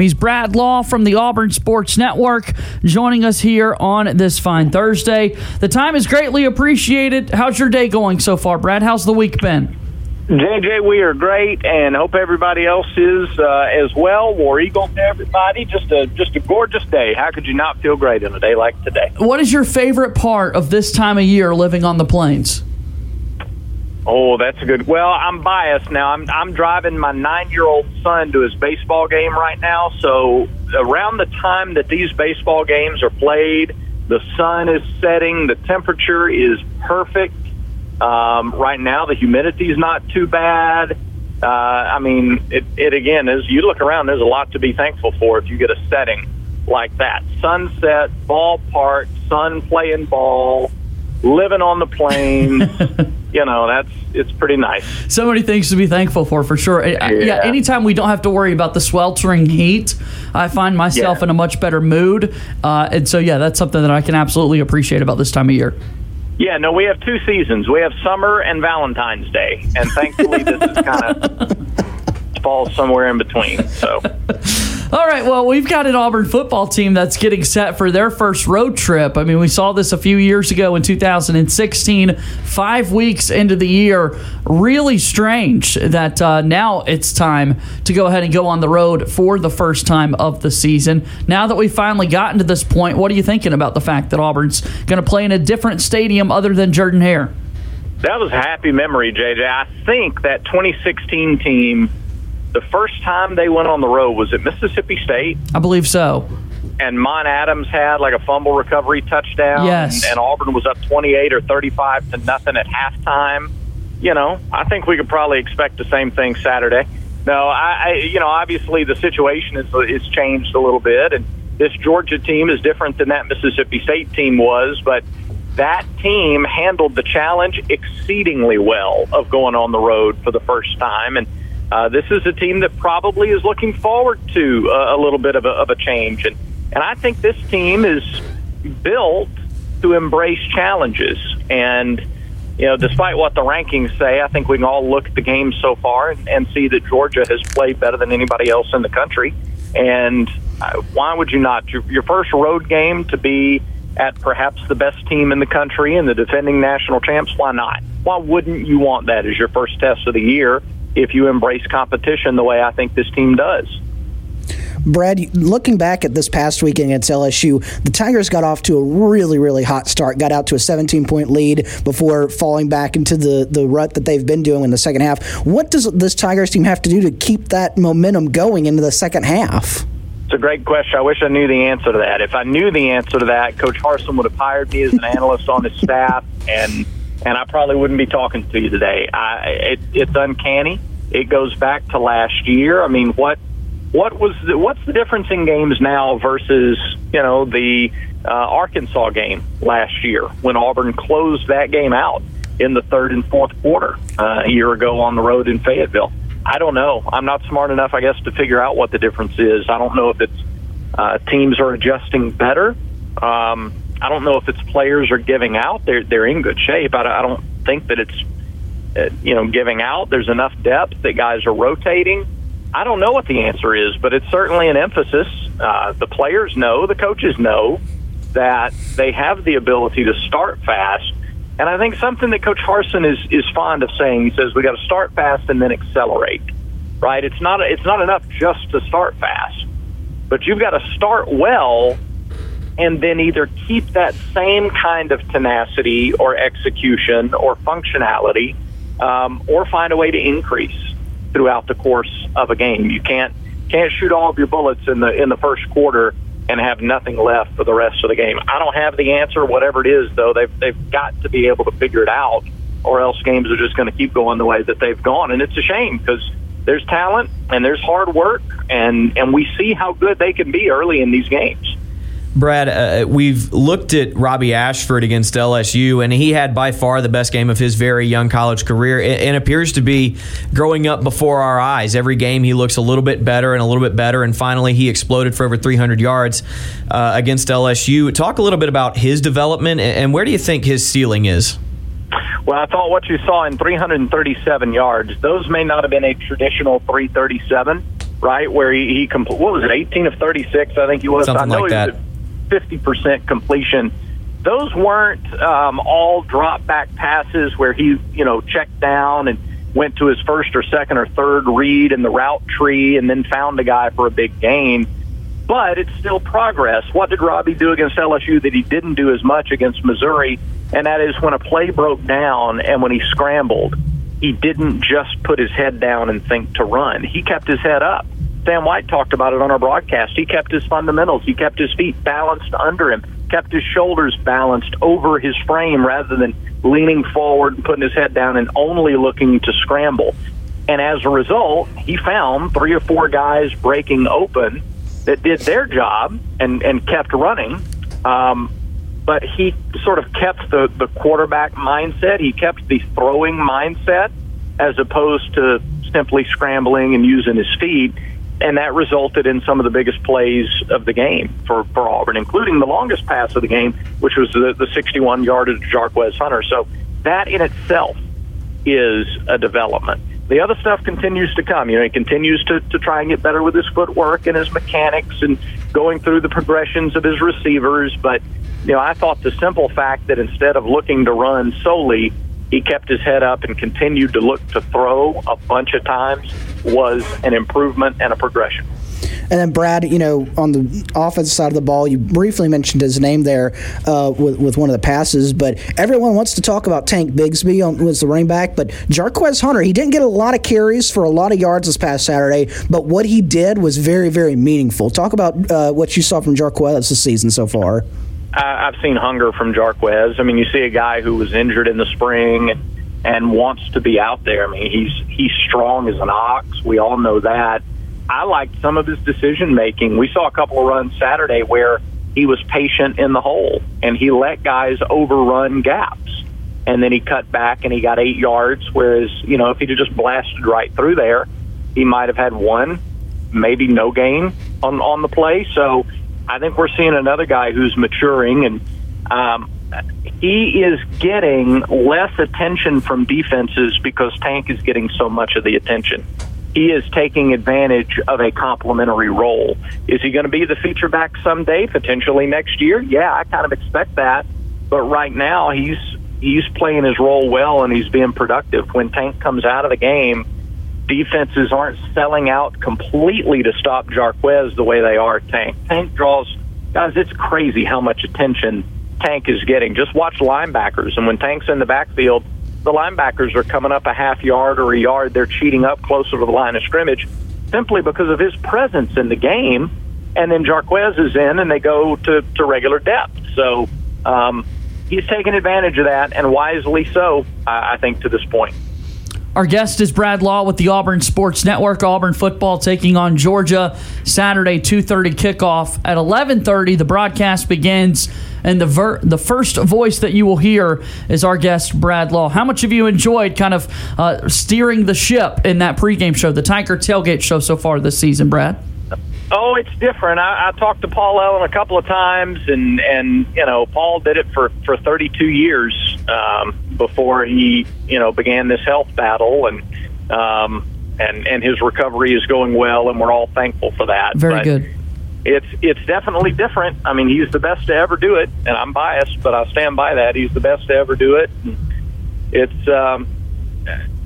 He's Brad Law from the Auburn Sports Network, joining us here on this fine Thursday. The time is greatly appreciated. How's your day going so far, Brad? How's the week been? JJ, we are great, and hope everybody else is uh, as well. War Eagle to everybody. Just a just a gorgeous day. How could you not feel great on a day like today? What is your favorite part of this time of year living on the plains? Oh, that's a good. Well, I'm biased now. I'm I'm driving my nine year old son to his baseball game right now. So around the time that these baseball games are played, the sun is setting. The temperature is perfect. Um, right now, the humidity is not too bad. Uh, I mean, it, it again, as you look around, there's a lot to be thankful for if you get a setting like that. Sunset, ballpark, sun playing ball, living on the plains. you know, that's it's pretty nice. So many things to be thankful for, for sure. Yeah. yeah anytime we don't have to worry about the sweltering heat, I find myself yeah. in a much better mood. Uh, and so, yeah, that's something that I can absolutely appreciate about this time of year. Yeah, no, we have two seasons. We have summer and Valentine's Day, and thankfully this is kind of falls somewhere in between. So. All right, well, we've got an Auburn football team that's getting set for their first road trip. I mean, we saw this a few years ago in 2016, five weeks into the year. Really strange that uh, now it's time to go ahead and go on the road for the first time of the season. Now that we've finally gotten to this point, what are you thinking about the fact that Auburn's going to play in a different stadium other than Jordan Hare? That was a happy memory, JJ. I think that 2016 team the first time they went on the road was at Mississippi State. I believe so. And Mon Adams had like a fumble recovery touchdown. Yes. And, and Auburn was up 28 or 35 to nothing at halftime. You know, I think we could probably expect the same thing Saturday. No, I, I you know, obviously the situation is is changed a little bit, and this Georgia team is different than that Mississippi State team was, but that team handled the challenge exceedingly well of going on the road for the first time, and uh, this is a team that probably is looking forward to a, a little bit of a, of a change, and and I think this team is built to embrace challenges. And you know, despite what the rankings say, I think we can all look at the game so far and, and see that Georgia has played better than anybody else in the country. And uh, why would you not? Your, your first road game to be at perhaps the best team in the country and the defending national champs. Why not? Why wouldn't you want that as your first test of the year? If you embrace competition the way I think this team does. Brad, looking back at this past weekend against LSU, the Tigers got off to a really, really hot start, got out to a 17 point lead before falling back into the, the rut that they've been doing in the second half. What does this Tigers team have to do to keep that momentum going into the second half? It's a great question. I wish I knew the answer to that. If I knew the answer to that, Coach Harsin would have hired me as an analyst on his staff and and I probably wouldn't be talking to you today. I, it, it's uncanny. It goes back to last year. I mean, what what was the, what's the difference in games now versus you know the uh, Arkansas game last year when Auburn closed that game out in the third and fourth quarter uh, a year ago on the road in Fayetteville? I don't know. I'm not smart enough, I guess, to figure out what the difference is. I don't know if it's uh, teams are adjusting better. Um, I don't know if it's players are giving out. They're they're in good shape. I, I don't think that it's uh, you know giving out. There's enough depth that guys are rotating. I don't know what the answer is, but it's certainly an emphasis. Uh, the players know, the coaches know that they have the ability to start fast. And I think something that Coach Harsin is is fond of saying, he says we got to start fast and then accelerate. Right? It's not it's not enough just to start fast, but you've got to start well and then either keep that same kind of tenacity or execution or functionality, um, or find a way to increase throughout the course of a game. You can't can't shoot all of your bullets in the in the first quarter and have nothing left for the rest of the game. I don't have the answer, whatever it is, though. They've they've got to be able to figure it out, or else games are just going to keep going the way that they've gone, and it's a shame because there's talent and there's hard work, and and we see how good they can be early in these games. Brad, uh, we've looked at Robby Ashford against LSU, and he had by far the best game of his very young college career and appears to be growing up before our eyes. Every game, he looks a little bit better and a little bit better, and finally, he exploded for over 300 yards uh, against LSU. Talk a little bit about his development, and where do you think his ceiling is? Well, I thought what you saw in 337 yards, those may not have been a traditional 337 right? Where he, he compl- what was it, 18 of 36? I think he was. Something I know like he that. was 50% completion. Those weren't um, all drop back passes where he, you know, checked down and went to his first or second or third read in the route tree and then found a guy for a big gain. But it's still progress. What did Robby do against LSU that he didn't do as much against Missouri? And that is when a play broke down and when he scrambled, he didn't just put his head down and think to run. He kept his head up. Sam White talked about it on our broadcast. He kept his fundamentals. He kept his feet balanced under him, kept his shoulders balanced over his frame rather than leaning forward and putting his head down and only looking to scramble. And as a result, he found three or four guys breaking open that did their job and, and kept running. Um, but he sort of kept the, the quarterback mindset. He kept the throwing mindset as opposed to simply scrambling and using his feet. And that resulted in some of the biggest plays of the game for, for Auburn, including the longest pass of the game, which was the, the 61 yardage to Jarquez Hunter. So that in itself is a development. The other stuff continues to come. You know, he continues to, to try and get better with his footwork and his mechanics and going through the progressions of his receivers. But, you know, I thought the simple fact that instead of looking to run solely, he kept his head up and continued to look to throw a bunch of times was an improvement and a progression. And then Brad, you know, on the offensive side of the ball, you briefly mentioned his name there uh, with, with one of the passes, but everyone wants to talk about Tank Bigsby on, was the running back. But Jarquez Hunter, he didn't get a lot of carries for a lot of yards this past Saturday, but what he did was very, very meaningful. Talk about uh, what you saw from Jarquez this season so far. I, I've seen hunger from Jarquez. I mean, you see a guy who was injured in the spring and, wants to be out there. I mean, he's he's strong as an ox. We all know that. I liked some of his decision making. We saw a couple of runs Saturday where he was patient in the hole and he let guys overrun gaps. And then he cut back and he got eight yards. Whereas, you know, if he'd have just blasted right through there, he might have had one, maybe no gain on, on the play. So I think we're seeing another guy who's maturing and um, he is getting less attention from defenses because Tank is getting so much of the attention he is taking advantage of a complementary role. Is he going to be the feature back someday, potentially next year? Yeah, I kind of expect that. But right now, he's he's playing his role well and he's being productive. When Tank comes out of the game, defenses aren't selling out completely to stop Jarquez the way they are Tank. Tank draws guys. It's crazy how much attention Tank is getting. Just watch linebackers, and when Tank's in the backfield the linebackers are coming up a half yard or a yard. They're cheating up closer to the line of scrimmage simply because of his presence in the game. And then Jarquez is in, and they go to, to regular depth. So um, he's taken advantage of that, and wisely so, I, I think, to this point. Our guest is Brad Law with the Auburn Sports Network. Auburn football taking on Georgia Saturday 2:30 kickoff at 11:30. The broadcast begins, and the ver- the first voice that you will hear is our guest Brad Law. How much have you enjoyed kind of uh, steering the ship in that pregame show, the Tiger Tailgate show so far this season, Brad? Oh, it's different. I, I talked to Paul Ellen a couple of times, and and you know Paul did it for for 32 years um, before he you know began this health battle, and um, and and his recovery is going well, and we're all thankful for that. Very But good. It's it's definitely different. I mean, he's the best to ever do it, and I'm biased, but I stand by that. He's the best to ever do it. It's um,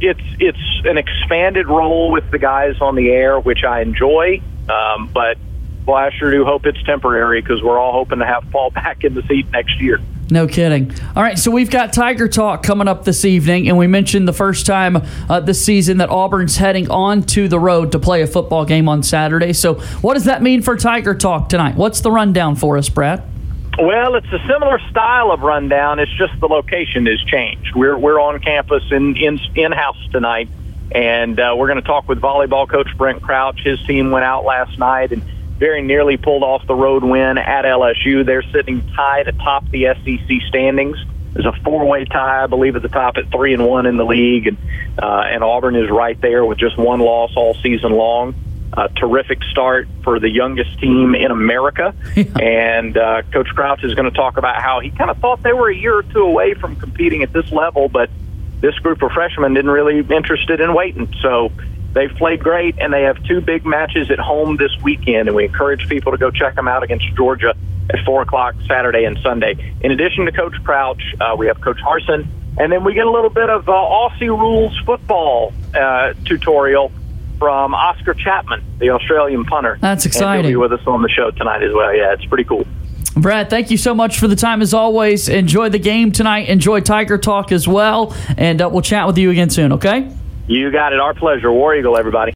it's it's an expanded role with the guys on the air, which I enjoy. Um, but well, I sure do hope it's temporary because we're all hoping to have Paul back in the seat next year. No kidding. All right, so we've got Tiger Talk coming up this evening, and we mentioned the first time uh, this season that Auburn's heading on to the road to play a football game on Saturday. So, what does that mean for Tiger Talk tonight? What's the rundown for us, Brad? Well, it's a similar style of rundown. It's just the location has changed. We're we're on campus in in in house tonight, and uh, we're going to talk with volleyball coach Brent Crouch. His team went out last night and very nearly pulled off the road win at LSU. They're sitting tied atop the SEC standings. There's a four-way tie, I believe, at the top at three and one in the league, and uh, and Auburn is right there with just one loss all season long. A terrific start for the youngest team in America, and uh, Coach Crouch is going to talk about how he kind of thought they were a year or two away from competing at this level, but this group of freshmen didn't really interested in waiting. So they've played great, and they have two big matches at home this weekend, and we encourage people to go check them out against Georgia at 4 o'clock Saturday and Sunday. In addition to Coach Crouch, uh, we have Coach Harsin, and then we get a little bit of uh, Aussie rules football uh, tutorial from Oscar Chapman, the Australian punter. That's And exciting. he'll be with us on the show tonight as well. Yeah, it's pretty cool. Brad, thank you so much for the time as always. Enjoy the game tonight. Enjoy Tiger Talk as well. And uh, we'll chat with you again soon, okay? You got it. Our pleasure. War Eagle, everybody.